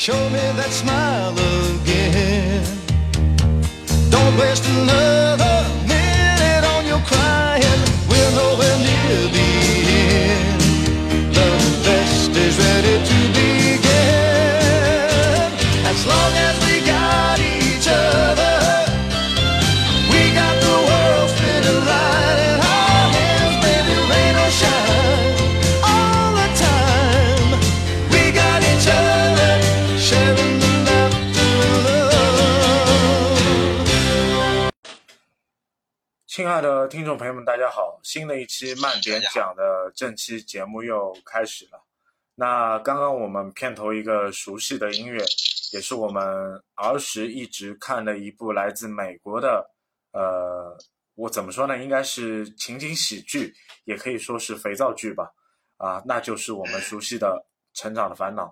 Show me that smile again. Don't waste another 亲爱的听众朋友们，大家好！新的一期慢点讲的正期节目又开始了。那刚刚我们片头一个熟悉的音乐，也是我们儿时一直看的一部来自美国的，呃，我怎么说呢？应该是情景喜剧，也可以说是肥皂剧吧。啊，那就是我们熟悉的《成长的烦恼》。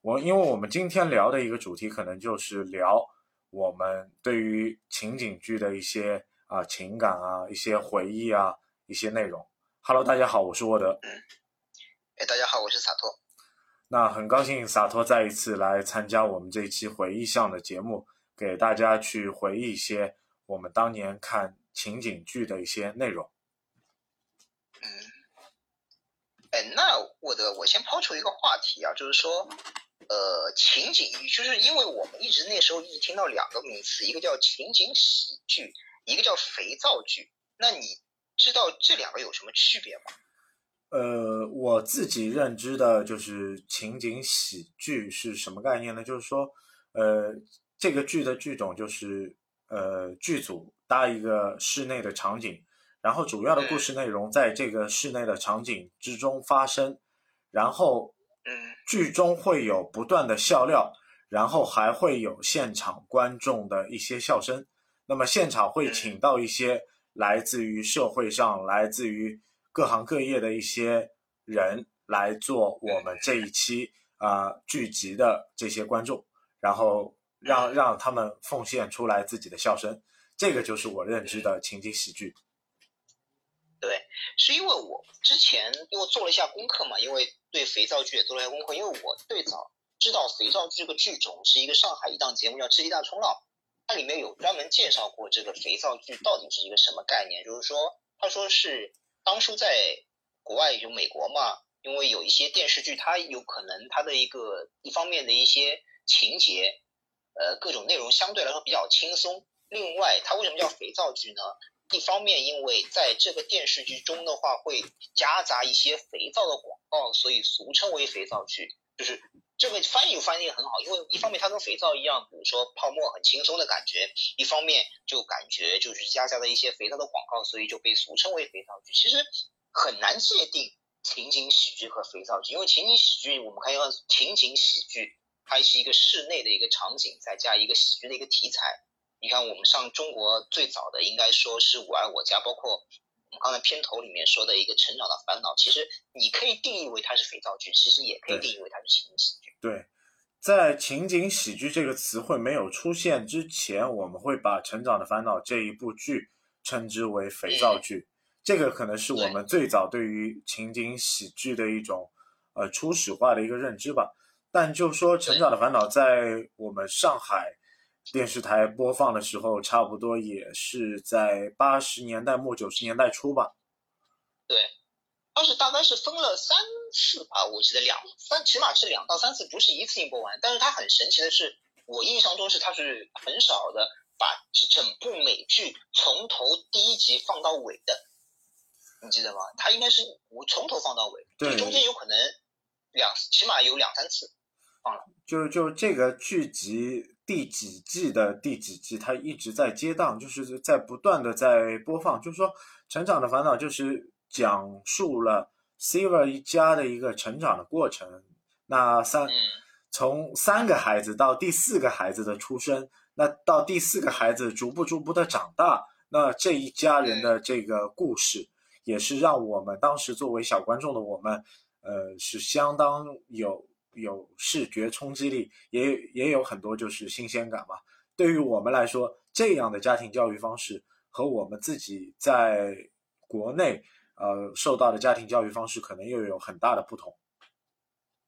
我因为我们今天聊的一个主题，可能就是聊我们对于情景剧的一些啊情感啊、一些回忆啊、一些内容。Hello，大家好，我是沃德。哎，大家好，我是洒脱。那很高兴洒脱再一次来参加我们这一期回忆向的节目，给大家去回忆一些我们当年看情景剧的一些内容。嗯，哎，那沃德我先抛出一个话题啊，就是说，呃，情景剧，就是因为我们一直那时候一直听到两个名词，一个叫情景喜剧，一个叫肥皂剧。那你知道这两个有什么区别吗？呃，我自己认知的就是情景喜剧是什么概念呢？就是说，呃，这个剧的剧种就是呃剧组搭一个室内的场景，然后主要的故事内容在这个室内的场景之中发生，然后嗯剧中会有不断的笑料，然后还会有现场观众的一些笑声。那么现场会请到一些来自于社会上、来自于各行各业的一些人来做我们这一期啊、呃剧集的这些观众，然后让让他们奉献出来自己的笑声。这个就是我认知的情景喜剧。对，是因为我之前因为做了一下功课嘛，因为对肥皂剧也做了一下功课，因为我最早知道肥皂剧这个剧种是一个上海一档节目叫《吃鸡大冲浪》，它里面有专门介绍过这个肥皂剧到底是一个什么概念，就是说，他说是当初在国外就美国嘛，因为有一些电视剧，它有可能它的一个一方面的一些情节，呃，各种内容相对来说比较轻松。另外，它为什么叫肥皂剧呢？一方面，因为在这个电视剧中的话，会夹杂一些肥皂的广告，所以俗称为肥皂剧。就是这个翻译翻译很好，因为一方面它跟肥皂一样，比如说泡沫很轻松的感觉；一方面就感觉就是夹杂的一些肥皂的广告，所以就被俗称为肥皂剧。其实很难界定情景喜剧和肥皂剧，因为情景喜剧我们看到情景喜剧，它是一个室内的一个场景，再加一个喜剧的一个题材。你看，我们上中国最早的应该说是《我爱我家》，包括我刚才片头里面说的一个《成长的烦恼》，其实你可以定义为它是肥皂剧，其实也可以定义为它是情景喜剧。对，在情景喜剧这个词汇没有出现之前，我们会把《成长的烦恼》这一部剧称之为肥皂剧。这个可能是我们最早对于情景喜剧的一种呃初始化的一个认知吧。但就说《成长的烦恼》在我们上海电视台播放的时候，差不多也是在八十年代末九十年代初吧。对，当时大概是分了三次吧，我记得两三，起码是两到三次，不是一次性播完。但是它很神奇的是，我印象中是它是很少的把整部美剧从头第一集放到尾的，你记得吗？它应该是我从头放到尾，对中间有可能两，起码有两三次放了。就就这个剧集第几季的第几季，它一直在接档，就是在不断的在播放。就是说，《成长的烦恼》就是讲述了 Silver 一家的一个成长的过程。那三嗯，从三个孩子到第四个孩子的出生，那到第四个孩子逐步逐步的长大，那这一家人的这个故事，也是让我们当时作为小观众的我们，呃，是相当有有视觉冲击力，也也有很多就是新鲜感嘛。对于我们来说，这样的家庭教育方式和我们自己在国内呃受到的家庭教育方式，可能又有很大的不同。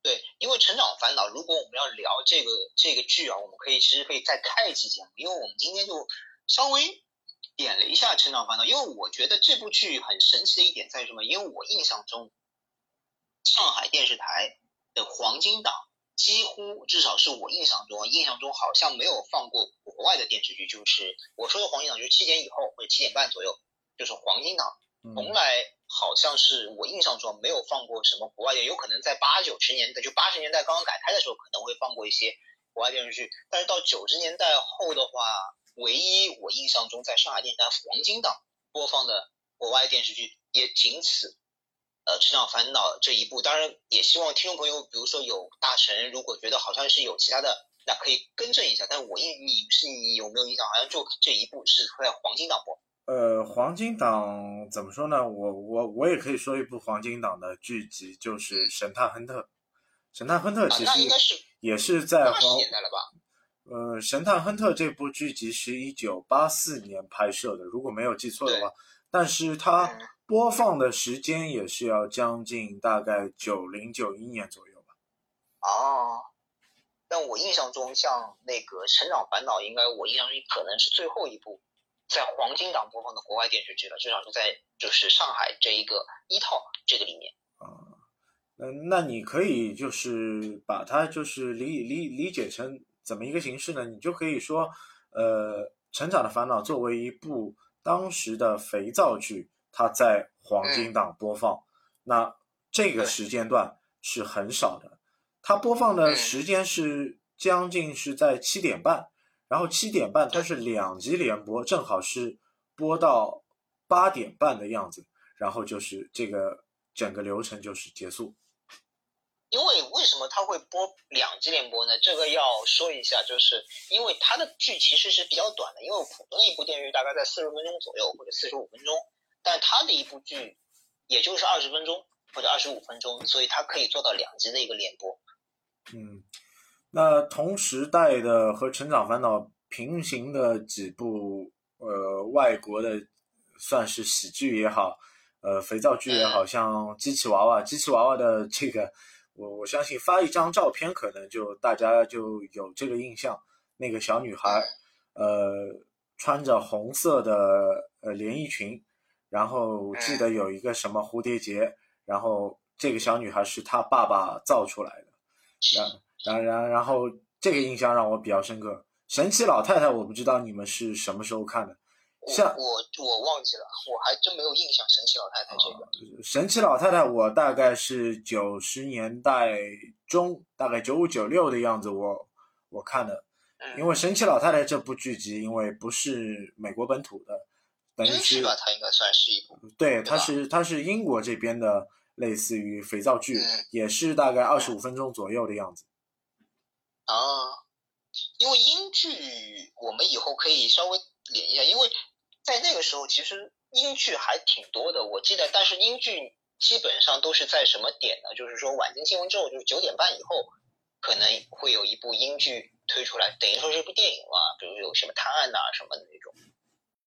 对，因为《成长烦恼》，如果我们要聊这个这个剧啊，我们可以其实可以再开一期节目，因为我们今天就稍微点了一下《成长烦恼》，因为我觉得这部剧很神奇的一点在于什么？因为我印象中，上海电视台的黄金档几乎至少是我印象中，印象中好像没有放过国外的电视剧，就是我说的黄金档就是七点以后或者七点半左右，就是黄金档。嗯从来好像是我印象中没有放过什么国外的，有可能在八九十年代，就八十年代刚刚改开的时候可能会放过一些国外电视剧，但是到九十年代后的话，唯一我印象中在上海电视台黄金档播放的国外电视剧也仅此。呃，《成长烦恼》这一步，当然也希望听众朋友，比如说有大神，如果觉得好像是有其他的，那可以更正一下。但是我印你是你有没有印象？好像就这一部是在黄金档播。呃，黄金档怎么说呢？我我我也可以说一部黄金档的剧集，就是《神探亨特》。《神探亨特》啊其，实也是在八十黄年代了吧？呃，《神探亨特》这部剧集是一九八四年拍摄的，如果没有记错的话，但是它嗯播放的时间也是要将近大概九零九一年左右吧。哦，但我印象中，像那个《成长烦恼》，应该我印象中可能是最后一部在黄金档播放的国外电视剧了，至少是在就是上海这一个一套这个里面。嗯，那你可以就是把它就是理理理解成怎么一个形式呢？你就可以说，呃，《成长的烦恼》作为一部当时的肥皂剧，它在黄金档播放，那这个时间段是很少的。它播放的嗯时间是将近是在七点半，然后七点半它是两集连播，正好是播到八点半的样子，然后就是这个整个流程就是结束。因为为什么它会播两集连播呢？这个要说一下，就是因为它的剧其实是比较短的，因为普通的一部电视剧大概在四十分钟左右或者四十五分钟，但他的一部剧也就是二十分钟或者二十五分钟，所以他可以做到两集的一个连播。嗯，那同时代的和《成长烦恼》平行的几部呃外国的算是喜剧也好，呃肥皂剧也好，像机器娃娃，机器娃娃的这个，我我相信发一张照片，可能就大家就有这个印象，那个小女孩，呃穿着红色的呃连衣裙，然后记得有一个什么蝴蝶结，然后这个小女孩是她爸爸造出来的。然 然然然后这个印象让我比较深刻。神奇老太太，我不知道你们是什么时候看的。像我我忘记了，我还真没有印象。神奇老太太这个，神奇老太太，我大概是九十年代中，大概九五九六的样子我，我看的。嗯，因为神奇老太太这部剧集，因为不是美国本土的，英剧吧，它应该算是一部。对，它是它是英国这边的，类似于肥皂剧，嗯也是大概二十五分钟左右的样子。啊，因为英剧我们以后可以稍微连一下，因为在那个时候其实英剧还挺多的，我记得，但是英剧基本上都是在什么点呢？就是说晚间新闻之后，就是九点半以后，可能会有一部英剧推出来，等于说是一部电影嘛，比如有什么探案呐、什么的那种。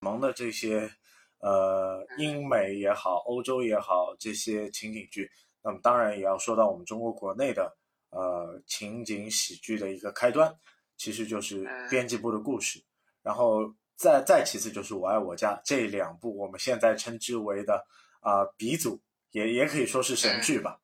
萌的这些呃英美也好，欧洲也好，这些情景剧，那么当然也要说到我们中国国内的呃情景喜剧的一个开端，其实就是编辑部的故事，然后再再其次就是我爱我家这两部我们现在称之为的啊、鼻祖，也也可以说是神剧吧。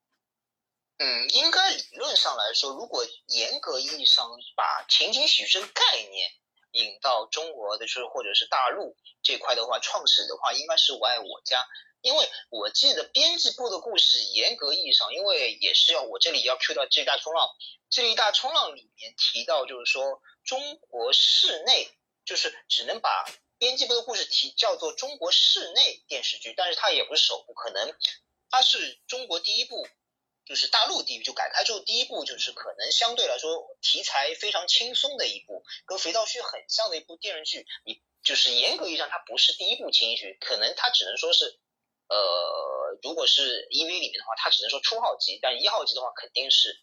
嗯，应该理论上来说，如果严格意义上把情景喜剧这个概念引到中国的，就是或者是大陆这块的话，创始的话应该是我爱我家。因为我记得编辑部的故事，严格意义上，因为也是要我这里要 Q 到《智力大冲浪》，《智力大冲浪》里面提到，就是说中国室内就是只能把编辑部的故事提叫做中国室内电视剧，但是它也不是首部，可能它是中国第一部就是大陆第一，就改开之后第一部，就是可能相对来说题材非常轻松的一部，跟肥皂剧很像的一部电视剧。你就是严格意义上，它不是第一部情景剧，可能它只能说是，呃，如果是 EV 里面的话，它只能说初号机，但一号机的话肯定是，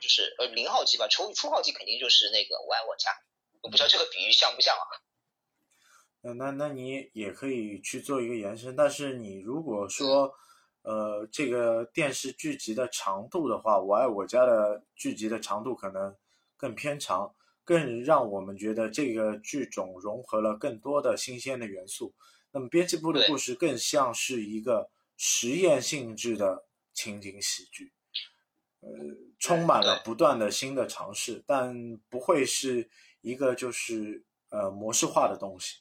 就是呃零号机吧，初初号机肯定就是那个我爱我家。我不知道这个比喻像不像啊？那那那你也可以去做一个延伸，但是你如果说，呃，这个电视剧集的长度的话，我爱我家的剧集的长度可能更偏长，更让我们觉得这个剧种融合了更多的新鲜的元素。那么编辑部的故事更像是一个实验性质的情景喜剧，呃，充满了不断的新的尝试，但不会是一个就是呃模式化的东西。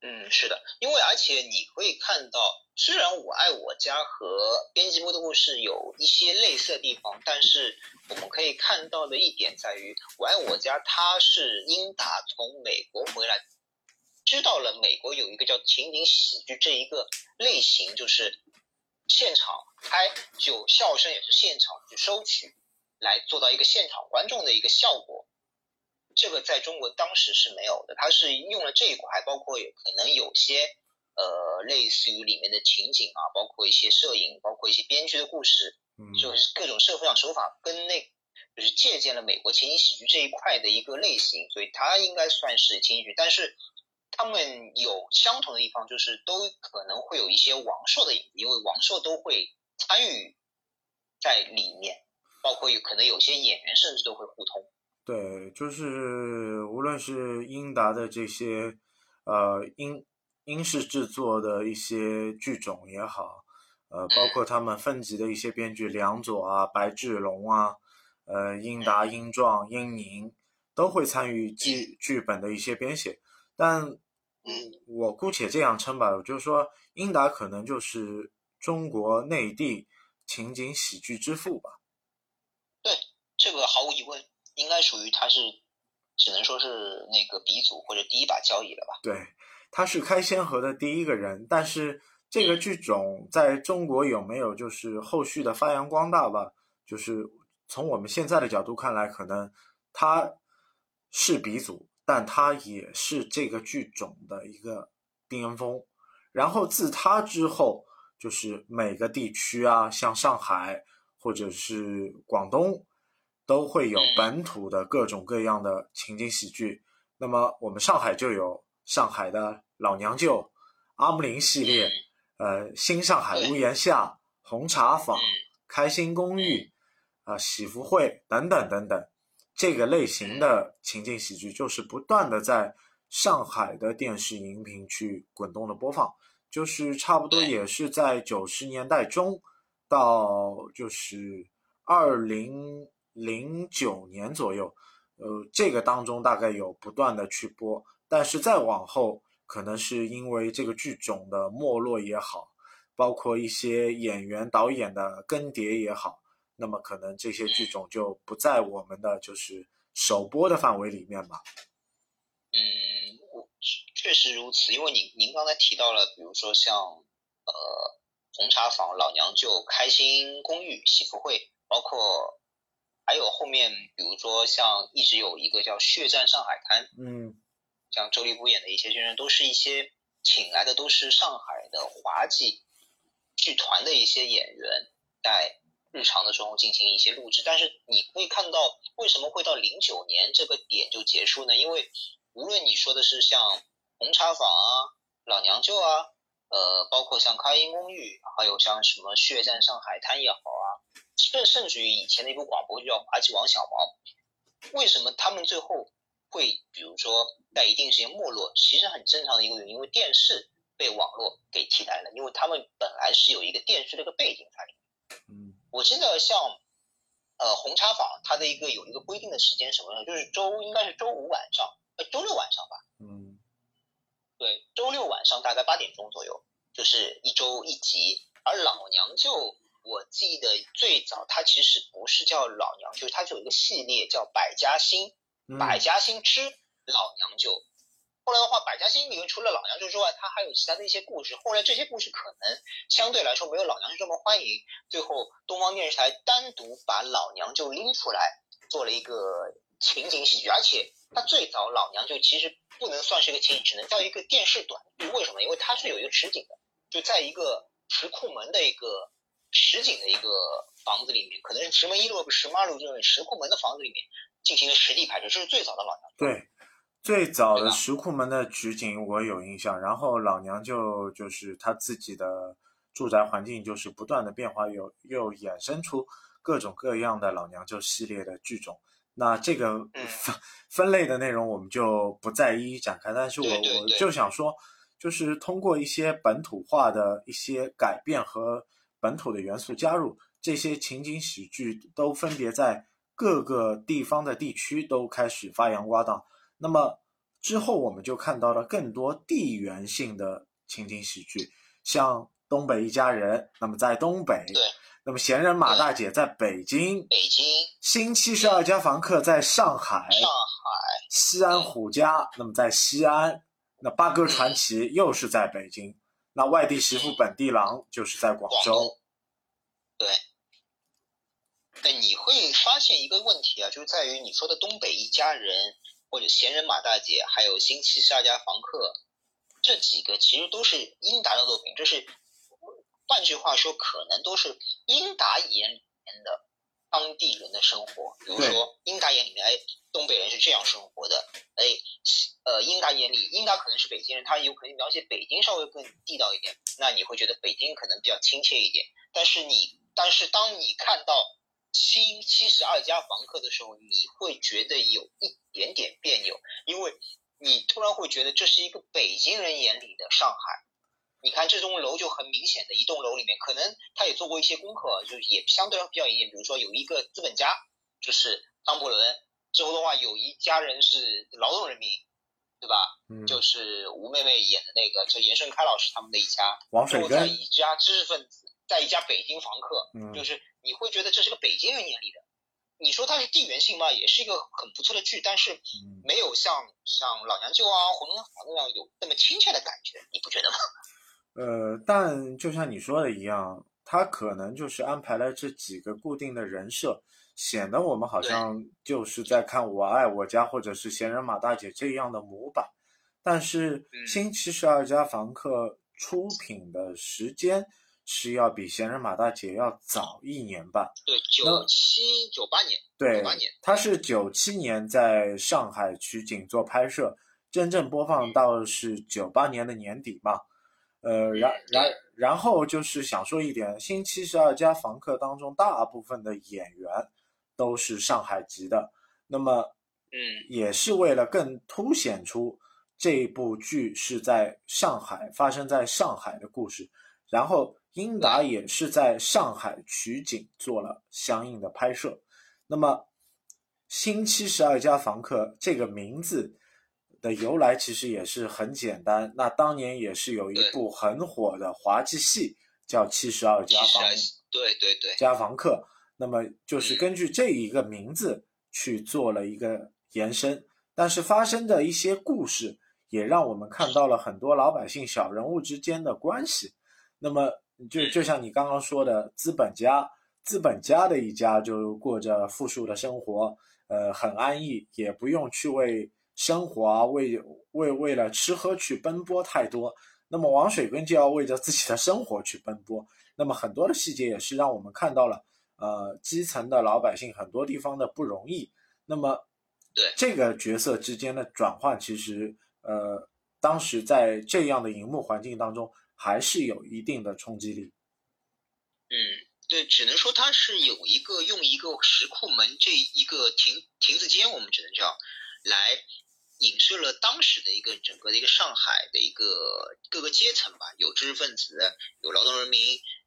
嗯，是的，因为而且你会看到，虽然《我爱我家》和编辑部的故事有一些类似的地方，但是我们可以看到的一点在于，《我爱我家》它是英达从美国回来，知道了美国有一个叫情景喜剧这一个类型，就是现场拍，就笑声也是现场去收取，来做到一个现场观众的一个效果。这个在中国当时是没有的，它是用了这一块，包括有可能有些呃类似于里面的情景啊，包括一些摄影，包括一些编剧的故事，嗯，就是各种社会上手法跟那就是借鉴了美国情景喜剧这一块的一个类型，所以它应该算是情景剧，但是他们有相同的地方，就是都可能会有一些王朔的影子，因为王朔都会参与在里面，包括有可能有些演员甚至都会互通。对，就是无论是英达的这些呃英英式制作的一些剧种也好，呃，包括他们分级的一些编剧梁左啊、白志龙啊、呃英达、英壮、英宁都会参与剧剧本的一些编写，但嗯。我姑且这样称吧，就是说英达可能就是中国内地情景喜剧之父吧。对这个毫无疑问，应该属于他是，只能说是那个鼻祖或者第一把交椅了吧。对，他是开先河的第一个人，但是这个剧种在中国有没有就是后续的发扬光大吧？就是从我们现在的角度看来，可能他是鼻祖，但他也是这个剧种的一个巅峰。然后自他之后，就是每个地区啊，像上海或者是广东，都会有本土的各种各样的情景喜剧。那么我们上海就有上海的老娘舅、阿姆林系列，呃，新上海屋檐下、红茶坊、开心公寓、啊、喜福会等等等等，这个类型的情景喜剧就是不断的在上海的电视荧屏去滚动的播放，就是差不多也是在九十年代中到就是二零零九年左右，呃，这个当中大概有不断的去播，但是再往后，可能是因为这个剧种的没落也好，包括一些演员导演的更迭也好，那么可能这些剧种就不在我们的就是首播的范围里面吧。嗯，确实如此，因为您您刚才提到了，比如说像呃红茶坊、老娘舅、开心公寓、喜福会，包括还有后面，比如说像一直有一个叫《血战上海滩》，嗯像周立波演的一些宣传，都是一些请来的都是上海的滑稽剧团的一些演员，在日常的时候进行一些录制。但是你可以看到，为什么会到零九年这个点就结束呢？因为无论你说的是像红茶坊啊、老娘舅啊，呃，包括像开音公寓，还有像什么血战上海滩也好啊，甚甚至于以前的一部广播剧叫《滑稽王小毛》，为什么他们最后会比如说在一定时间没落，其实很正常的一个原因，因为电视被网络给替代了，因为他们本来是有一个电视的一个背景在里面。嗯我记得像呃红茶坊，它的一个有一个规定的时间什么呢？就是周应该是周五晚上，呃周六晚上吧，嗯对，周六晚上大概八点钟左右，就是一周一集。而老娘舅，我记得最早它其实不是叫老娘舅，它是有一个系列叫百家兴。嗯百家兴之老娘舅。后来的话，百家姓里面除了老娘舅之外，它还有其他的一些故事。后来这些故事可能相对来说没有老娘舅这么欢迎，最后东方电视台单独把老娘舅拎出来做了一个情景喜剧，而且它最早老娘舅其实不能算是一个情景，只能叫一个电视短剧。为什么？因为它是有一个实景的，就在一个石库门的一个实景的一个房子里面，可能是石门一路、石门二路这种石库门的房子里面进行实地拍摄，这是最早的老娘舅。对，最早的石库门的取景我有印象，然后老娘舅就是他自己的住宅环境就是不断的变化，有又衍生出各种各样的老娘舅系列的剧种。那这个嗯分分类的内容我们就不再一一展开，但是我我就想说，就是通过一些本土化的一些改变和本土的元素加入，这些情景喜剧都分别在各个地方的地区都开始发扬光大。那么之后我们就看到了更多地缘性的情景喜剧，像东北一家人，那么在东北，对，那么闲人马大姐在北京，北京、新七十二家房客在上海，上海，西安虎家，那么在西安，那八哥传奇又是在北京，那外地媳妇本地郎就是在广州。对。哎，你会发现一个问题啊，就是在于你说的东北一家人，或者闲人马大姐，还有新七十二家房客，这几个其实都是英达的作品。这是，换句话说，可能都是英达眼里面的当地人的生活。比如说，英达眼里面，哎，东北人是这样生活的。哎，呃，英达眼里，英达可能是北京人，他有可能描写北京稍微更地道一点，那你会觉得北京可能比较亲切一点。但是你，但是当你看到七七十二家房客的时候，你会觉得有一点点别扭，因为你突然会觉得这是一个北京人眼里的上海。你看这栋楼就很明显的一栋楼里面，可能他也做过一些功课，就是也相对比较严谨。比如说有一个资本家，就是张伯伦。之后的话，有一家人是劳动人民，对吧？嗯，就是吴妹妹演的那个，就严胜开老师他们的一家。王水在一家知识分子，在一家北京房客，嗯就是你会觉得这是个北京人眼里的。你说它是地缘性嘛，也是一个很不错的剧，但是嗯没有像像老娘舅啊、红娘房那样有那么亲切的感觉，你不觉得吗？呃，但就像你说的一样，他可能就是安排了这几个固定的人设，显得我们好像就是在看《我爱我家》或者是《闲人马大姐》这样的模板。但是嗯新七十二家房客出品的时间是要比《闲人马大姐》要早一年半。对，九七九八年，对98年，它是九七年在上海取景做拍摄，真正播放到是九八年的年底嘛。呃，然然然后就是想说一点，《新七十二家房客》当中大部分的演员都是上海籍的，那么嗯，也是为了更凸显出这部剧是在上海发生在上海的故事，然后英达也是在上海取景做了相应的拍摄。那么，《新七十二家房客》这个名字的由来其实也是很简单，那当年也是有一部很火的滑稽戏叫《七十二家房七十二，对对对，家房客，那么就是根据这一个名字去做了一个延伸，但是发生的一些故事也让我们看到了很多老百姓小人物之间的关系。那么就就像你刚刚说的，资本家，资本家的一家就过着富庶的生活，呃，很安逸，也不用去为生活啊，为为为了吃喝去奔波太多。那么王水根就要为着自己的生活去奔波。那么很多的细节也是让我们看到了，呃，基层的老百姓很多地方的不容易。那么，对这个角色之间的转换，其实呃，当时在这样的荧幕环境当中，还是有一定的冲击力。嗯，对，只能说它是有一个用一个石库门这一个亭亭子间，我们只能叫来影射了当时的一个整个的一个上海的一个各个阶层吧，有知识分子，有劳动人民，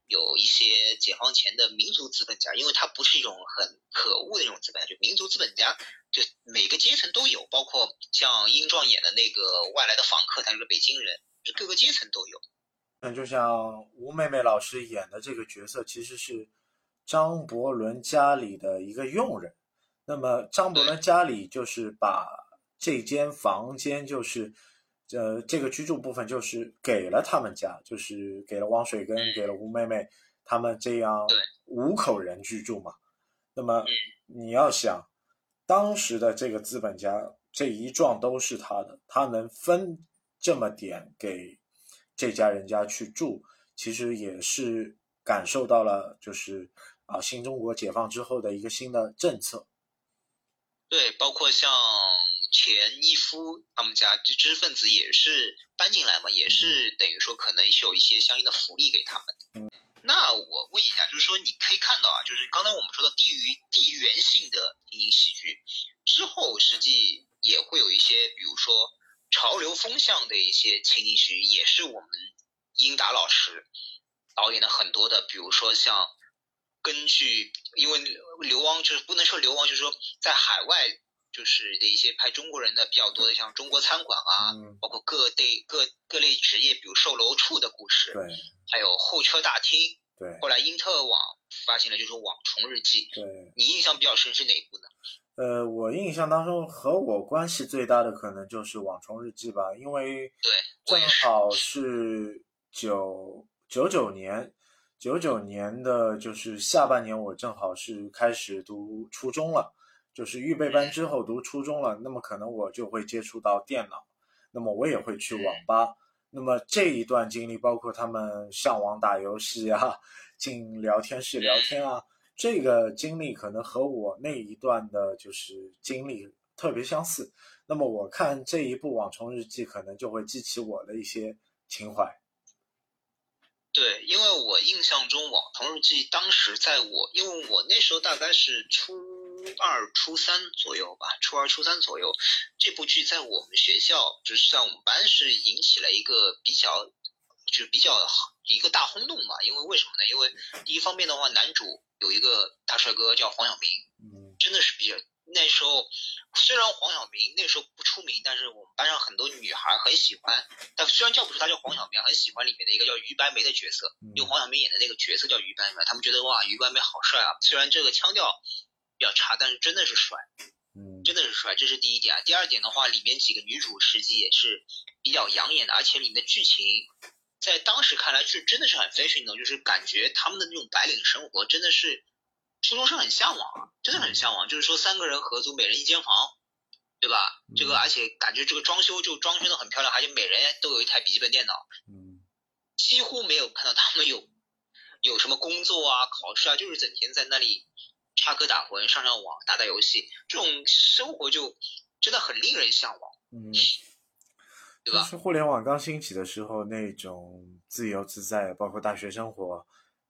有一些解放前的民族资本家，因为它不是一种很可恶的那种资本家，就民族资本家，就每个阶层都有，包括像英壮演的那个外来的访客，他是个北京人，就各个阶层都有。那，就像吴妹妹老师演的这个角色，其实是张伯伦家里的一个佣人。那么张伯伦家里就是把这间房间，就是呃这个居住部分，就是给了他们家，就是给了汪水根，给了吴妹妹他们这样对五口人居住嘛。那么嗯你要想，当时的这个资本家这一幢都是他的，他能分这么点给这家人家去住，其实也是感受到了，就是啊，新中国解放之后的一个新的政策。对，包括像钱一夫他们家，这知识分子也是搬进来嘛，也是等于说可能是有一些相应的福利给他们。那我问一下，就是说你可以看到啊，就是刚才我们说的地域地缘性的情景喜剧之后，实际也会有一些，比如说潮流风向的一些情景喜剧，也是我们英达老师导演的很多的，比如说像根据因为流亡就是不能说流亡，就是说在海外就是的一些拍中国人的比较多的，像中国餐馆啊，嗯包括各类各各类职业，比如售楼处的故事，对还有候车大厅。对后来因特尔网发行了就是《网虫日记》，对。你印象比较深是哪一部呢？呃，我印象当中和我关系最大的可能就是《网虫日记》吧，因为对，正。好是九九九年，九九年的就是下半年，我正好是开始读初中了，就是预备班之后读初中了，那么可能我就会接触到电脑，那么我也会去网吧。那么这一段经历，包括他们上网打游戏啊，进聊天室聊天啊，这个经历可能和我那一段的就是经历特别相似。那么我看这一部《网虫日记》，可能就会激起我的一些情怀。对，因为我印象中《网虫日记》当时在我，因为我那时候大概是初二、初三左右吧，初二、初三左右，这部剧在我们学校，就是在我们班是引起了一个比较，就是比较一个大轰动嘛。因为为什么呢？因为第一方面的话，男主有一个大帅哥叫黄晓明，嗯真的是比较那时候，虽然黄晓明那时候不出名，但是我们班上很多女孩很喜欢。但虽然叫不出他叫黄晓明，很喜欢里面的一个叫于白梅的角色，嗯用黄晓明演的那个角色叫于白梅，他们觉得哇，于白梅好帅啊！虽然这个腔调比较差，但是真的是帅，嗯真的是帅，这是第一点。第二点的话，里面几个女主实际也是比较养眼的，而且里面的剧情。在当时看来是真的是很 fashion 的，就是感觉他们的那种白领生活真的是初中生很向往啊，真的很向往。就是说三个人合租，每人一间房，对吧？这个嗯而且感觉这个装修就装修的很漂亮，而且每人都有一台笔记本电脑，嗯几乎没有看到他们有有什么工作啊、考试啊，就是整天在那里插科打诨、上上网、打打游戏，这种生活就真的很令人向往，嗯，对吧？是互联网刚兴起的时候，那种自由自在，包括大学生活，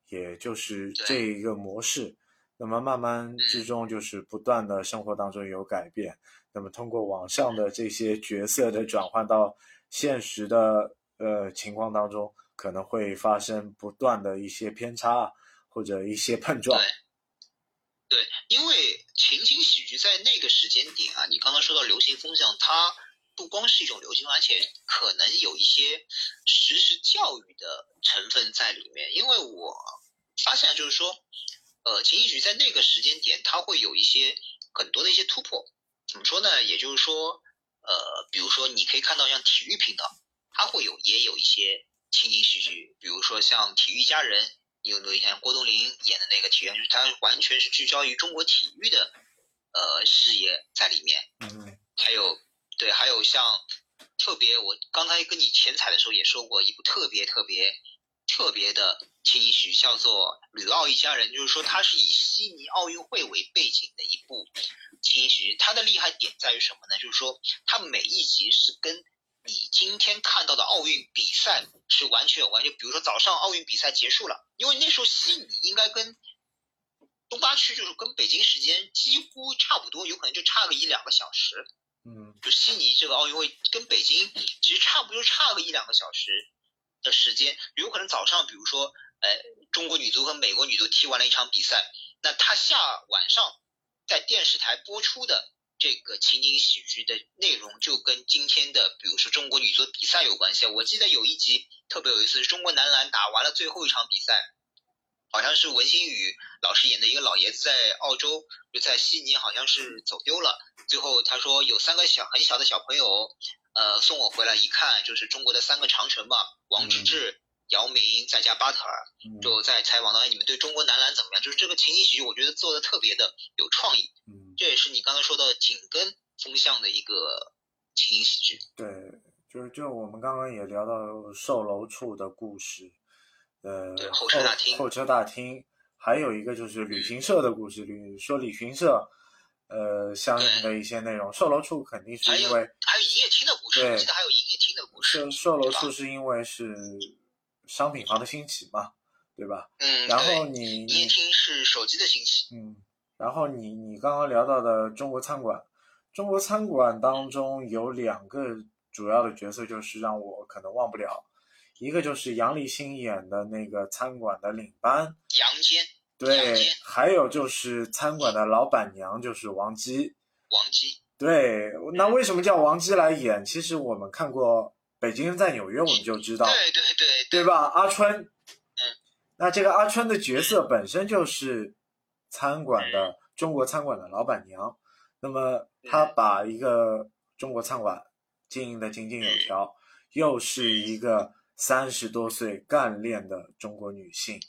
也就是这一个模式。那么慢慢之中，就是不断的生活当中有改变。那么通过网上的这些角色的转换到现实的呃情况当中，可能会发生不断的一些偏差或者一些碰撞。对，对，因为情景喜剧在那个时间点啊，你刚刚说到流行风向，它不光是一种流行，而且可能有一些实时教育的成分在里面。因为我发现就是说，呃，情景喜剧在那个时间点，它会有一些很多的一些突破。怎么说呢？也就是说，呃，比如说你可以看到像体育频道，它会有也有一些情景喜剧，比如说像《体育佳人》，有没有印象？郭冬临演的那个体育，就是他完全是聚焦于中国体育的呃事业在里面。嗯还有对，还有像特别，我刚才跟你前采的时候也说过一部特别特别特别的情景喜剧，叫做《吕奥一家人》，就是说它是以悉尼奥运会为背景的一部情景喜剧。它的厉害点在于什么呢？就是说它每一集是跟你今天看到的奥运比赛是完全有关。就比如说早上奥运比赛结束了，因为那时候悉尼应该跟东八区就是跟北京时间几乎差不多，有可能就差个一两个小时。嗯就悉尼这个奥运会跟北京其实差不多差个一两个小时的时间，有可能早上比如说，呃，中国女足和美国女足踢完了一场比赛，那他下晚上在电视台播出的这个情景喜剧的内容就跟今天的比如说中国女足比赛有关系。我记得有一集特别有意思，中国男篮打完了最后一场比赛。好像是文星宇老师演的一个老爷子在澳洲，就在悉尼，好像是走丢了。最后他说有三个小很小的小朋友，呃，送我回来，一看就是中国的三个长城嘛，王治郅、姚明再加巴特尔，嗯就在采访到哎你们对中国男篮怎么样？就是这个情景喜剧，我觉得做的特别的有创意，嗯，这也是你刚才说到紧跟风向的一个情景喜剧。对，就是就我们刚刚也聊到售楼处的故事，呃，候车大厅候车大厅，还有一个就是旅行社的故事，旅说旅行社，呃，相应的一些内容，售楼处肯定是因为还有营业厅的故事，对我记得还有营业厅的故事售。售楼处是因为是商品房的兴起嘛，对吧？嗯，然后你营业厅是手机的兴起，嗯，然后你你刚刚聊到的中国餐馆，中国餐馆当中有两个主要的角色，就是让我可能忘不了，一个就是杨立新演的那个餐馆的领班，杨坚、对，还有就是餐馆的老板娘就是王姬，王姬，对，那为什么叫王姬来演？其实我们看过《北京人在纽约》，我们就知道，对对对对。吧？阿春，嗯，那这个阿春的角色本身就是餐馆的中国餐馆的老板娘，那么她。把一个中国餐馆经营的井井有条，又是一个三十多岁干练的中国女性，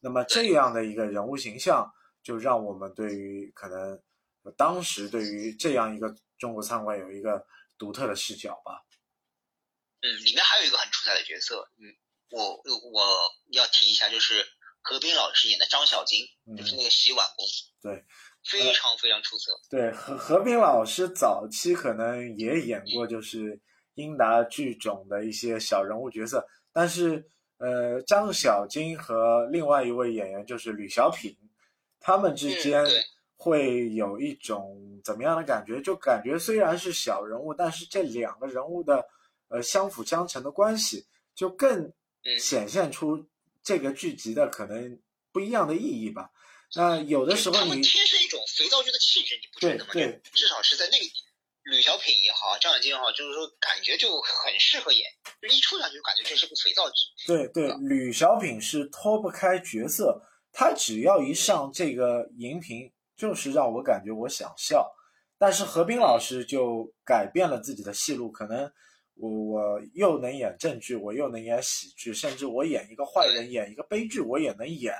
那么这样的一个人物形象，就让我们对于可能当时对于这样一个中国餐馆有一个独特的视角吧。嗯，里面还有一个很出彩的角色，嗯，我我要提一下，就是何冰老师演的张小金，嗯就是那个洗碗工，对，非常非常出色。对，何何冰老师早期可能也演过，就是英达剧种的一些小人物角色，但是呃，张小金和另外一位演员就是吕小品，他们之间会有一种怎么样的感觉？就感觉虽然是小人物，但是这两个人物的呃相辅相成的关系，就更嗯。显现出这个剧集的可能不一样的意义吧。那有的时候你天生一种肥皂剧的气质，你不觉得吗？对对至少是在那个吕小品也好，张小晶也好，就是说感觉就很适合演，就一出场就感觉这是个肥皂剧。对对，吕小品是脱不开角色，他只要一上这个荧屏，就是让我感觉我想笑。但是何冰老师就改变了自己的戏路，可能我我又能演正剧，我又能演喜剧，甚至我演一个坏人，演一个悲剧，我也能演。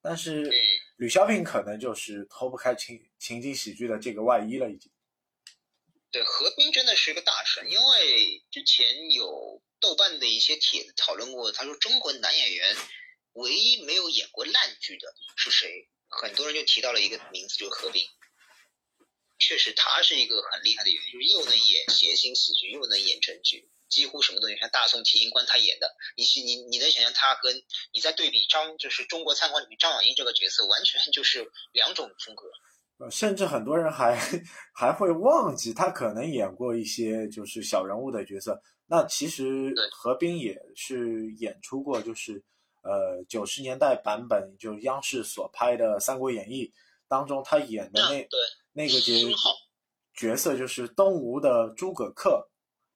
但是嗯吕小品可能就是脱不开情情景喜剧的这个外衣了，已经。对，何冰真的是一个大神，因为之前有豆瓣的一些帖子讨论过，他说中国男演员唯一没有演过烂剧的是谁？很多人就提到了一个名字，就是何冰。确实，他是一个很厉害的演员，就是又能演谐星喜剧，又能演正剧，几乎什么东西。像《大宋提刑官》他演的，你是你你能想象他跟你在对比张，就是中国餐馆里面张晚英这个角色，完全就是两种风格。呃，甚至很多人还 还会忘记他可能演过一些就是小人物的角色。那其实何冰也是演出过，就是呃九十年代版本，就央视所拍的《三国演义》当中，他演的那、嗯对那个角角色就是东吴的诸葛恪，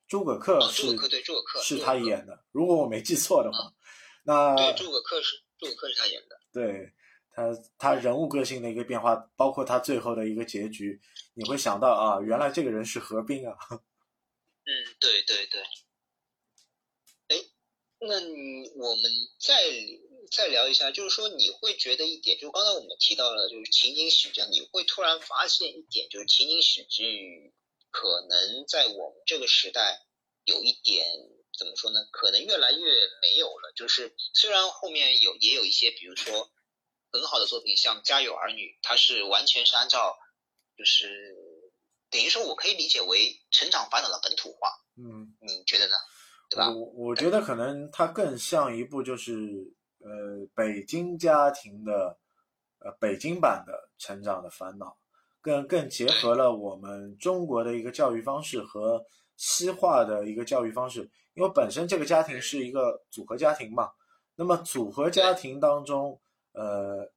诸葛恪哦是、诸葛恪对诸葛恪是他演的，如果我没记错的话，那对，诸葛恪是诸葛恪是他演的。对他他人物个性的一个变化，包括他最后的一个结局，你会想到啊，原来这个人是何冰啊。嗯，对对对。哎，那你我们再再聊一下，就是说你会觉得一点，就是刚才我们提到了，就是情景喜剧，你会突然发现一点，就是情景喜剧可能在我们这个时代有一点怎么说呢？可能越来越没有了。就是虽然后面有也有一些，比如说很好的作品，像《家有儿女》，它是完全是按照就是等于说我可以理解为《成长烦恼》的本土化，嗯，你觉得呢？对吧？我我觉得可能它更像一部就是呃北京家庭的呃北京版的《成长的烦恼》，更更结合了我们中国的一个教育方式和西化的一个教育方式，因为本身这个家庭是一个组合家庭嘛，那么组合家庭当中，呃，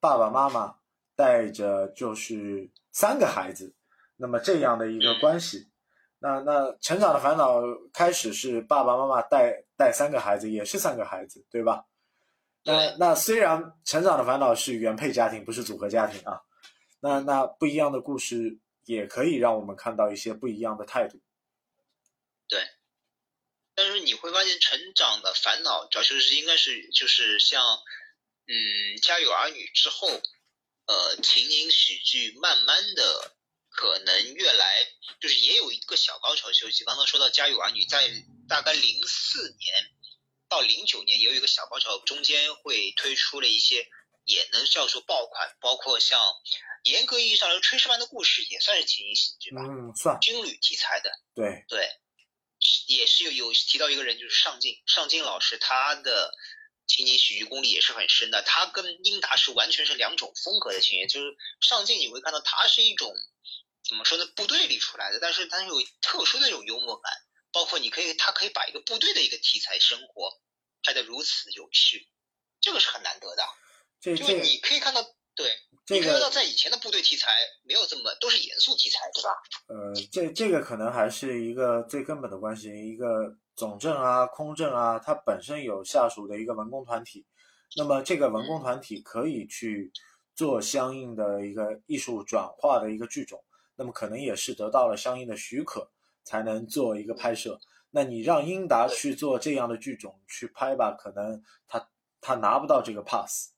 爸爸妈妈带着就是三个孩子，那么这样的一个关系。那那成长的烦恼开始是爸爸妈妈带带三个孩子，也是三个孩子，对吧？那那虽然成长的烦恼是原配家庭，不是组合家庭啊，那那不一样的故事也可以让我们看到一些不一样的态度。对但是你会发现，成长的烦恼，主要就是应该是就是像，嗯，《家有儿女》之后，呃，情景喜剧慢慢的可能越来就是也有一个小高潮休息。刚刚说到《家有儿女》，在大概零四年到零九年也有一个小高潮，中间会推出了一些也能叫做爆款，包括像严格意义上来说，《炊事班的故事》也算是情景喜剧吧，嗯，算军旅题材的。对，对，也是有有提到一个人，就是尚敬，尚敬老师他的情景喜剧功力也是很深的。他跟英达是完全是两种风格的情节，就是上镜你会看到他是一种怎么说呢，部队里出来的，但是他有特殊的那种幽默感，包括你可以他可以把一个部队的一个题材生活拍得如此有趣，这个是很难得的。这这就是你可以看到，对，这你看到在以前的部队题材没有这么都是严肃题材，对吧？呃，这这个可能还是一个最根本的关系，一个总政啊、空政啊，它本身有下属的一个文工团体，那么这个文工团体可以去做相应的一个艺术转化的一个剧种，那么可能也是得到了相应的许可才能做一个拍摄。那你让英达去做这样的剧种去拍吧，可能他他拿不到这个 pass。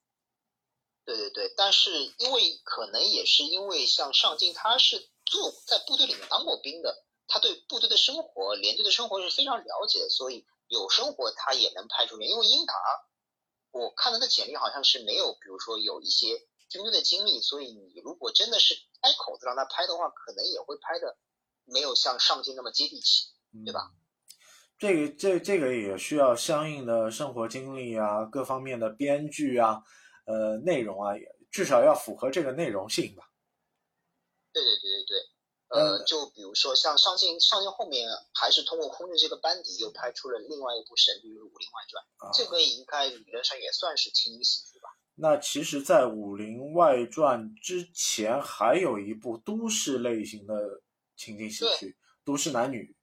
对对对，但是因为可能也是因为像上镜他是做在部队里面当过兵的，他对部队的生活、连队的生活是非常了解的，所以有生活他也能拍出来。因为英达，我看他的简历好像是没有，比如说有一些军队的经历，所以你如果真的是开口子让他拍的话，可能也会拍的没有像上镜那么接地气。对吧？这个这这个也需要相应的生活经历啊，各方面的编剧啊，呃，内容啊，至少要符合这个内容性吧。对对对对对，呃，就比如说像上镜上镜后面还是通过空军这个班底又拍出了另外一部神剧《武林外传》，啊，这个应该理论上也算是情景喜剧吧？那其实，在《武林外传》之前，还有一部都市类型的情景喜剧《都市男女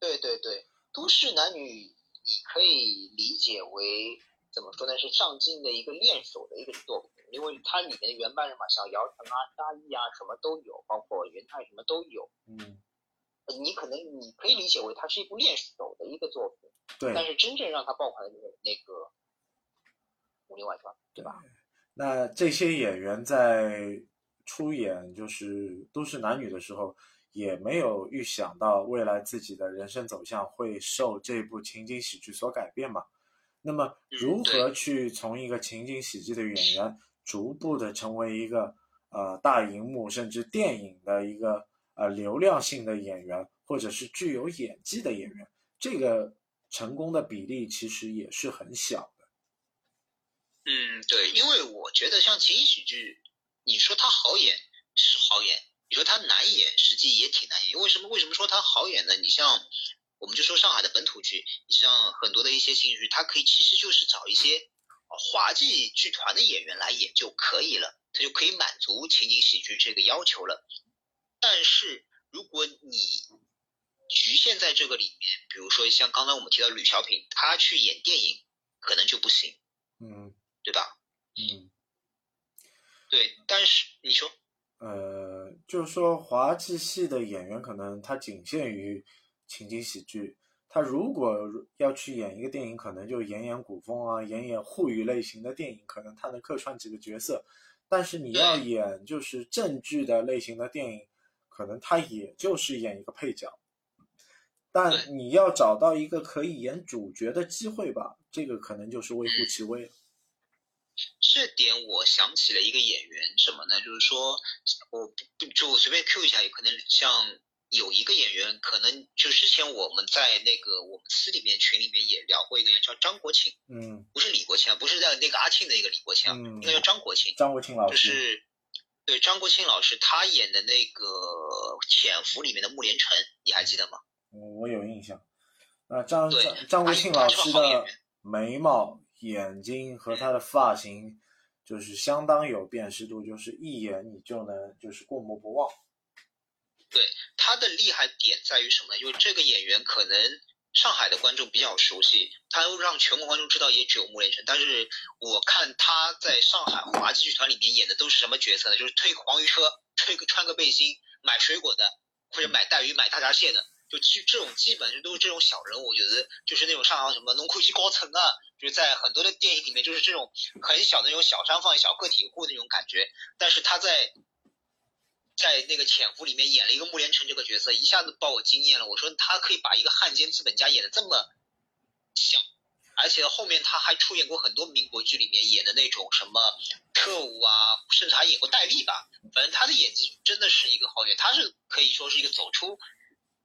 对对对，都市男女你可以理解为怎么说呢？是上镜的一个练手的一个作品，因为它里面的原班人马像姚晨啊、沙溢啊什么都有，包括袁泰什么都有。》。嗯，呃你可能你可以理解为它是一部练手的一个作品，对但。是真正让它爆款的就是那个《武林外传》，对吧？那这些演员在出演就是《都市男女》的时候，也没有预想到未来自己的人生走向会受这部情景喜剧所改变嘛。那么，如何去从一个情景喜剧的演员，逐步的成为一个呃大荧幕甚至电影的一个呃流量性的演员，或者是具有演技的演员，这个成功的比例其实也是很小的。嗯，对，因为我觉得像情景喜剧，你说他好演是好演，你说他难演，实际也挺难演。为什么？为什么说他好演呢？你像，我们就说上海的本土剧，你像很多的一些情景剧，它可以其实就是找一些呃滑稽剧团的演员来演就可以了，它就可以满足情景喜剧这个要求了。但是如果你局限在这个里面，比如说像刚才我们提到吕小品，他去演电影可能就不行，嗯对吧？嗯。对，但是你说，呃，就是说滑稽戏的演员可能他仅限于情景喜剧，他如果要去演一个电影，可能就演演古风啊，演演沪语类型的电影，可能他能客串几个角色。但是你要演就是正剧的类型的电影，可能他也就是演一个配角。但你要找到一个可以演主角的机会吧，这个可能就是微乎其微了。这点我想起了一个演员，什么呢？就是说，我不不就我随便 Q 一下，有可能像有一个演员，可能就之前我们在那个我们私里面群里面也聊过一个人，叫张国庆，嗯不是李国庆啊，不是在那个阿庆的那个李国庆啊，嗯应该叫张国庆，张国庆老就师，是对张国庆老师他演的那个《潜伏》里面的穆连成，你还记得吗？我我有印象。那张对张张国庆老师的员眉毛、眼睛和他的发型，就是相当有辨识度，就是一眼你就能就是过目不忘。对他的厉害点在于什么呢？就是这个演员可能上海的观众比较熟悉，他让全国观众知道也只有穆连成。但是我看他在上海滑稽剧团里面演的都是什么角色呢？就是推个黄鱼车，推个穿个背心，买水果的，或者买带鱼、买大闸蟹的，就基这种基本上都是这种小人物。我觉得就是那种上海什么农库区高层啊，就是在很多的电影里面就是这种很小的那种小商贩、小个体户那种感觉。但是他在在那个《潜伏》里面演了一个穆连成这个角色，一下子把我惊艳了。我说他可以把一个汉奸资本家演的这么小，而且后面他还出演过很多民国剧里面演的那种什么特务啊，甚至还演过戴笠吧。反正他的演技真的是一个好演，他是可以说是一个走出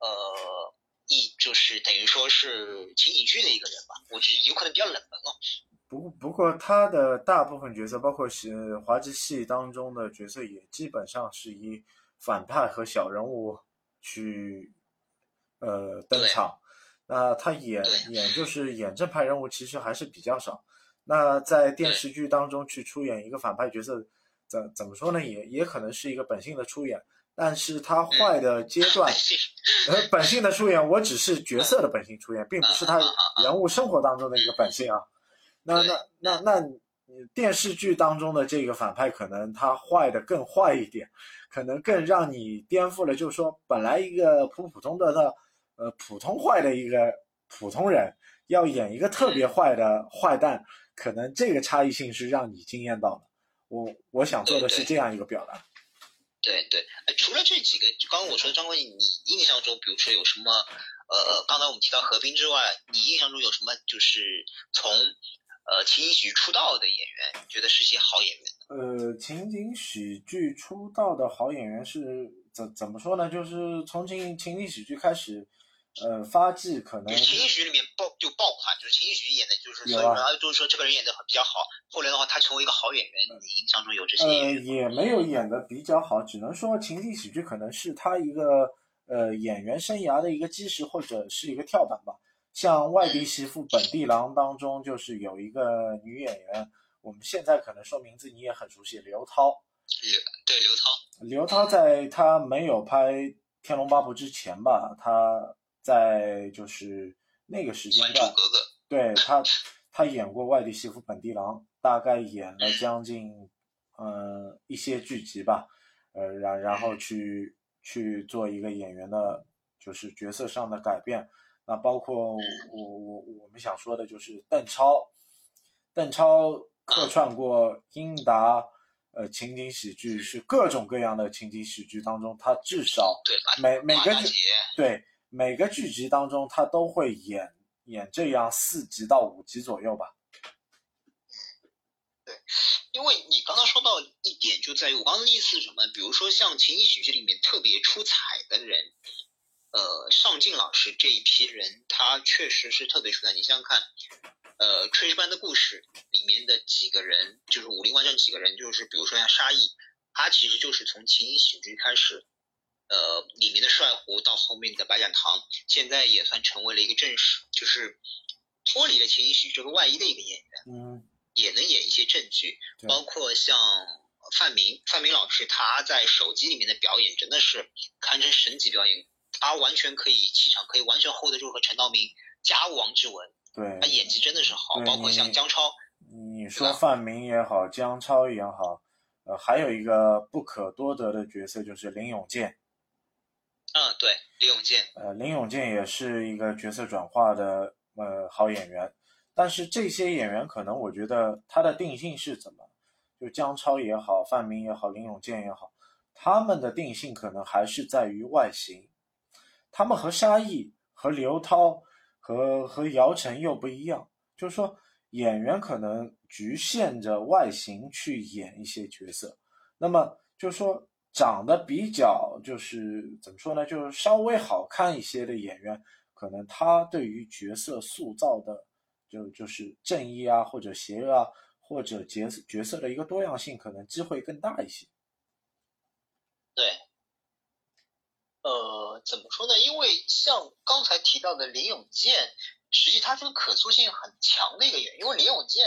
呃一就是等于说是情景剧的一个人吧，我觉得有可能比较冷门哦。不不过他的大部分角色，包括是滑稽戏当中的角色，也基本上是以反派和小人物去呃登场。那他演演就是演正派人物，其实还是比较少。那在电视剧当中去出演一个反派角色，怎怎么说呢？也也可能是一个本性的出演，但是他坏的阶段，呃，本性的出演，我只是角色的本性出演，并不是他人物生活当中的一个本性啊。那那那那电视剧当中的这个反派，可能他坏的更坏一点，可能更让你颠覆了。就是说，本来一个普普通的的呃普通坏的一个普通人，要演一个特别坏的坏蛋，可能这个差异性是让你惊艳到的。我我想做的是这样一个表达。对对，除了这几个，刚刚我说的张国立，你印象中，比如说有什么？呃，刚才我们提到何冰之外，你印象中有什么？就是从呃情景喜剧出道的演员，觉得是些好演员？呃，情景喜剧出道的好演员是怎怎么说呢？就是从情情景喜剧开始，呃，发迹可能就是情景喜剧里面爆就爆款，就是情景喜剧演的，就是所以然后就是说这个人演的比较好，后来的话他成为一个好演员，你印象中有这些演呃？也没有演的比较好，只能说情景喜剧可能是他一个呃演员生涯的一个基石或者是一个跳板吧。像外地媳妇本地郎当中，就是有一个女演员，我们现在可能说名字你也很熟悉，刘涛。对刘涛，刘涛在她没有拍《天龙八部》之前吧，他在就是那个时《间段，对他，他演过外地媳妇本地郎，大概演了将近嗯一些剧集吧，呃，然然后去去做一个演员的，就是角色上的改变。那包括我我我们想说的就是邓超，邓超客串过英达，呃，情景喜剧是各种各样的情景喜剧当中，他至少对每每个对每个剧集当中，他都会演演这样四集到五集左右吧。对因为你刚刚说到一点，就在于我刚刚的意思是什么？比如说像情景喜剧里面特别出彩的人，呃，上镜老师这一批人，他确实是特别出彩。你想想看，呃，《炊事班的故事》里面的几个人，就是《武林外传》几个人，就是比如说像沙溢，他其实就是从情景喜剧开始，呃，里面的帅胡到后面的白展堂，现在也算成为了一个正史，就是脱离了情景喜剧这个外衣的一个演员。嗯，也能演一些正剧，包括像范明，范明老师他在手机里面的表演真的是堪称神级表演，他完全可以气场可以完全 hold 得住和陈道明家王之文，对他，演技真的是好，包括像你姜超，你说范明也好，姜超也好，呃，还有一个不可多得的角色就是林永健。嗯，对，林永健，呃，林永健也是一个角色转化的呃好演员，但是这些演员可能我觉得他的定性是怎么？就姜超也好，范明也好，林永健也好，他们的定性可能还是在于外形。他们和沙溢、和刘涛、和和姚晨又不一样，就是说演员可能局限着外形去演一些角色，那么就是说长得比较就是怎么说呢，就是稍微好看一些的演员，可能他对于角色塑造的就就是正义啊或者邪恶啊或者角色角色的一个多样性，可能机会更大一些。对。呃，怎么说呢？因为像刚才提到的林永健，实际他是个可塑性很强的一个演员。因为林永健，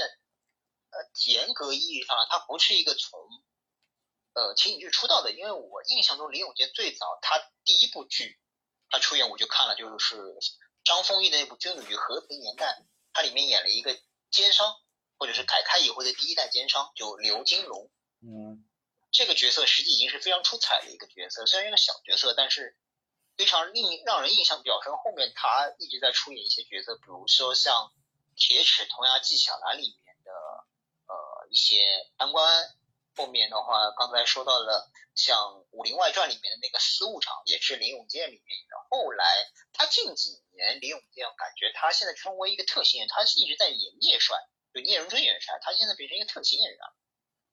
呃，严格意义上他不是一个从呃情景剧出道的。因为我印象中林永健最早他第一部剧他出演我就看了，就是张丰毅的那部《军旅和平年代》，他里面演了一个奸商，或者是改开以后的第一代奸商，就刘金龙。嗯这个角色实际已经是非常出彩的一个角色，虽然是个小角色，但是非常令让人印象比较深。后面他一直在出演一些角色，比如说像《铁齿铜牙纪晓岚》里面的呃一些贪官。后面的话，刚才说到了像《武林外传》里面的那个司务长，也是林永健里面演的。后来他近几年，林永健感觉他现在成为一个特型演员，他一直在演聂帅，就聂荣臻演帅，他现在变成一个特型演员了。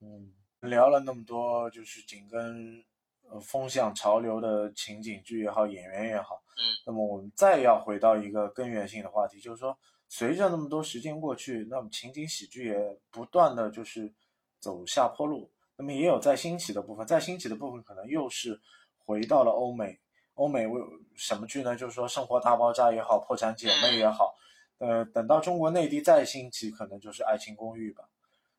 嗯，聊了那么多，就是紧跟呃风向潮流的情景剧也好，演员也好，嗯，那么我们再要回到一个根源性的话题，就是说，随着那么多时间过去，那么情景喜剧也不断的就是走下坡路，那么也有在兴起的部分，在兴起的部分可能又是回到了欧美，欧美为什么剧呢？就是说《生活大爆炸》也好，《破产姐妹》也好，呃，等到中国内地再兴起，可能就是《爱情公寓》吧。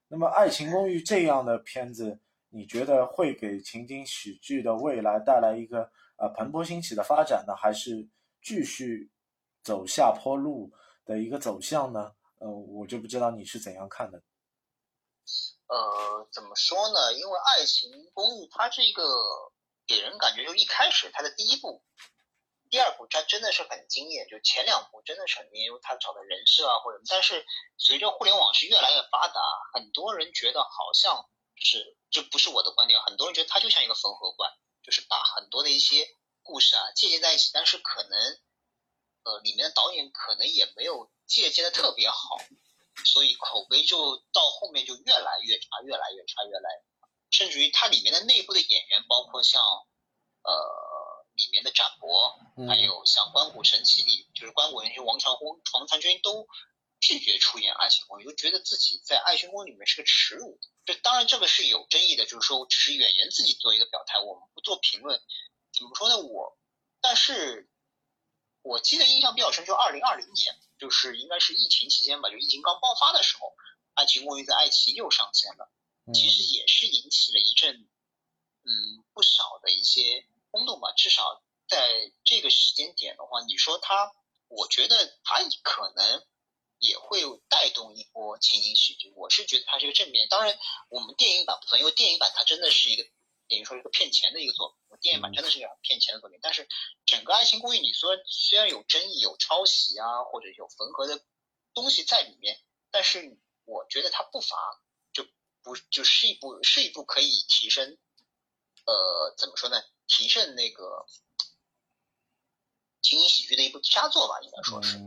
那么，《爱情公寓》这样的片子，你觉得会给情景喜剧的未来带来一个呃蓬勃兴起的发展呢，还是继续走下坡路的一个走向呢？呃，我就不知道你是怎样看的。呃，怎么说呢？因为《爱情公寓》它是一个给人感觉，就一开始它的第一部、第二部，它真的是很惊艳，就前两部真的是很惊艳，因为它找的人设啊或者，但是随着互联网是越来越发达，很多人觉得好像就是这不是我的观点，很多人觉得它就像一个缝合怪，就是把很多的一些故事啊借鉴在一起，但是可能呃里面的导演可能也没有借鉴的特别好。所以口碑就到后面就越来越差，越来越差，越来越差，甚至于它里面的内部的演员，包括像呃里面的展博，嗯还有像《关谷神奇》里，就是关谷神奇王传君、王传君都拒绝出演《爱情公寓》，就觉得自己在《爱情公寓》里面是个耻辱。这当然这个是有争议的，就是说只是演员自己做一个表态，我们不做评论。怎么说呢？我但是我记得印象比较深，就二零二零年，就是应该是疫情期间吧，就疫情刚爆发的时候，《爱情公寓》在爱奇艺又上线了，嗯其实也是引起了一阵嗯不少的一些轰动吧。至少在这个时间点的话，你说它，我觉得它可能也会带动一波情景喜剧。我是觉得它是一个正面。当然，我们电影版不算，因为电影版它真的是一个等于说是一个骗钱的一个作品。电影版真的是一个骗钱的作品，但是整个《爱情公寓》，你说虽然有争议、有抄袭啊，或者有缝合的东西在里面，但是我觉得它不乏就不就是一部是一部可以提升，呃，怎么说呢？提升那个情景喜剧的一部佳作吧，应该说是。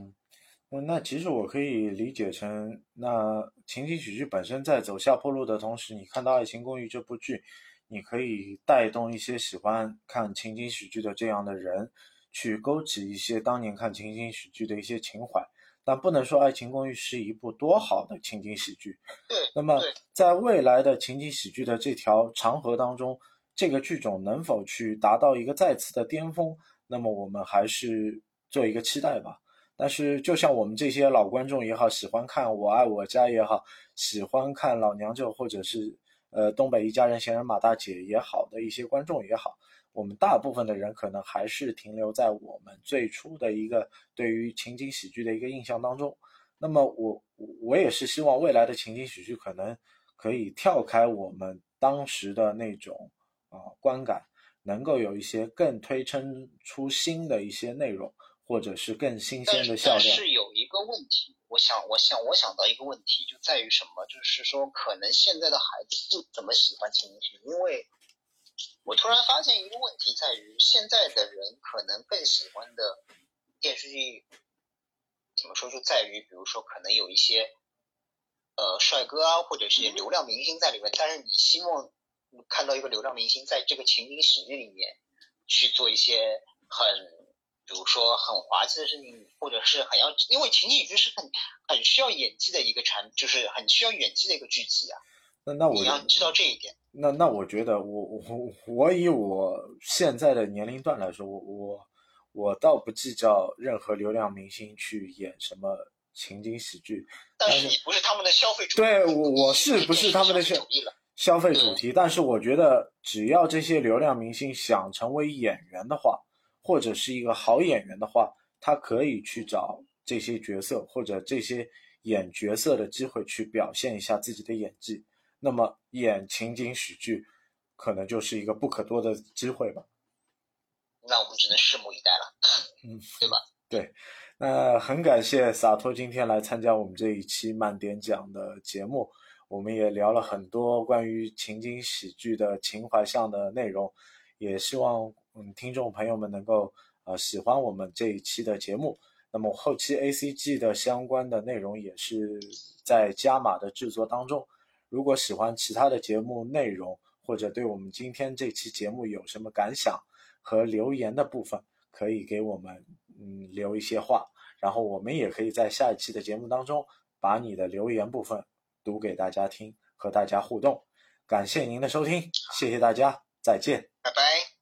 那其实我可以理解成，那情景喜剧本身在走下坡路的同时，你看到《爱情公寓》这部剧，你可以带动一些喜欢看情景喜剧的这样的人，去勾起一些当年看情景喜剧的一些情怀。但不能说《爱情公寓》是一部多好的情景喜剧。对，那么在未来的情景喜剧的这条长河当中，这个剧种能否去达到一个再次的巅峰？那么我们还是做一个期待吧。但是，就像我们这些老观众也好，喜欢看《我爱我家》也好，喜欢看《老娘舅》或者是呃东北一家人、闲人马大姐也好的一些观众也好，我们大部分的人可能还是停留在我们最初的一个对于情景喜剧的一个印象当中。那么我我也是希望未来的情景喜剧可能可以跳开我们当时的那种啊、观感，能够有一些更推陈出新的一些内容，或者是更新鲜的笑料。是有一个问题，我想我想我想到一个问题，就在于什么？就是说，可能现在的孩子不怎么喜欢情景喜剧，因为我突然发现一个问题，在于现在的人可能更喜欢的电视剧，怎么说？就在于比如说，可能有一些呃帅哥啊，或者是流量明星在里面，但是你希望看到一个流量明星在这个情景喜剧里面去做一些很。比如说很滑稽的事情，或者是很要，因为情景喜剧是很很需要演技的一个产，就是很需要演技的一个剧集啊。那那我你要知道这一点。那那我觉得我我我以我现在的年龄段来说，我我我倒不计较任何流量明星去演什么情景喜剧，但但是是你不是他们的消费主义，对我我是不是他们的消消费主义了？消费主题，但是我觉得只要这些流量明星想成为演员的话，或者是一个好演员的话，他可以去找这些角色或者这些演角色的机会去表现一下自己的演技。那么演情景喜剧可能就是一个不可多的机会吧。那我们只能拭目以待了。嗯，对吧？对，那很感谢洒脱今天来参加我们这一期慢点讲的节目，我们也聊了很多关于情景喜剧的情怀向的内容，也希望嗯听众朋友们能够呃喜欢我们这一期的节目。那么后期 A C G 的相关的内容也是在加码的制作当中。如果喜欢其他的节目内容，或者对我们今天这期节目有什么感想和留言的部分，可以给我们嗯留一些话，然后我们也可以在下一期的节目当中把你的留言部分读给大家听，和大家互动。感谢您的收听，谢谢大家，再见。拜拜。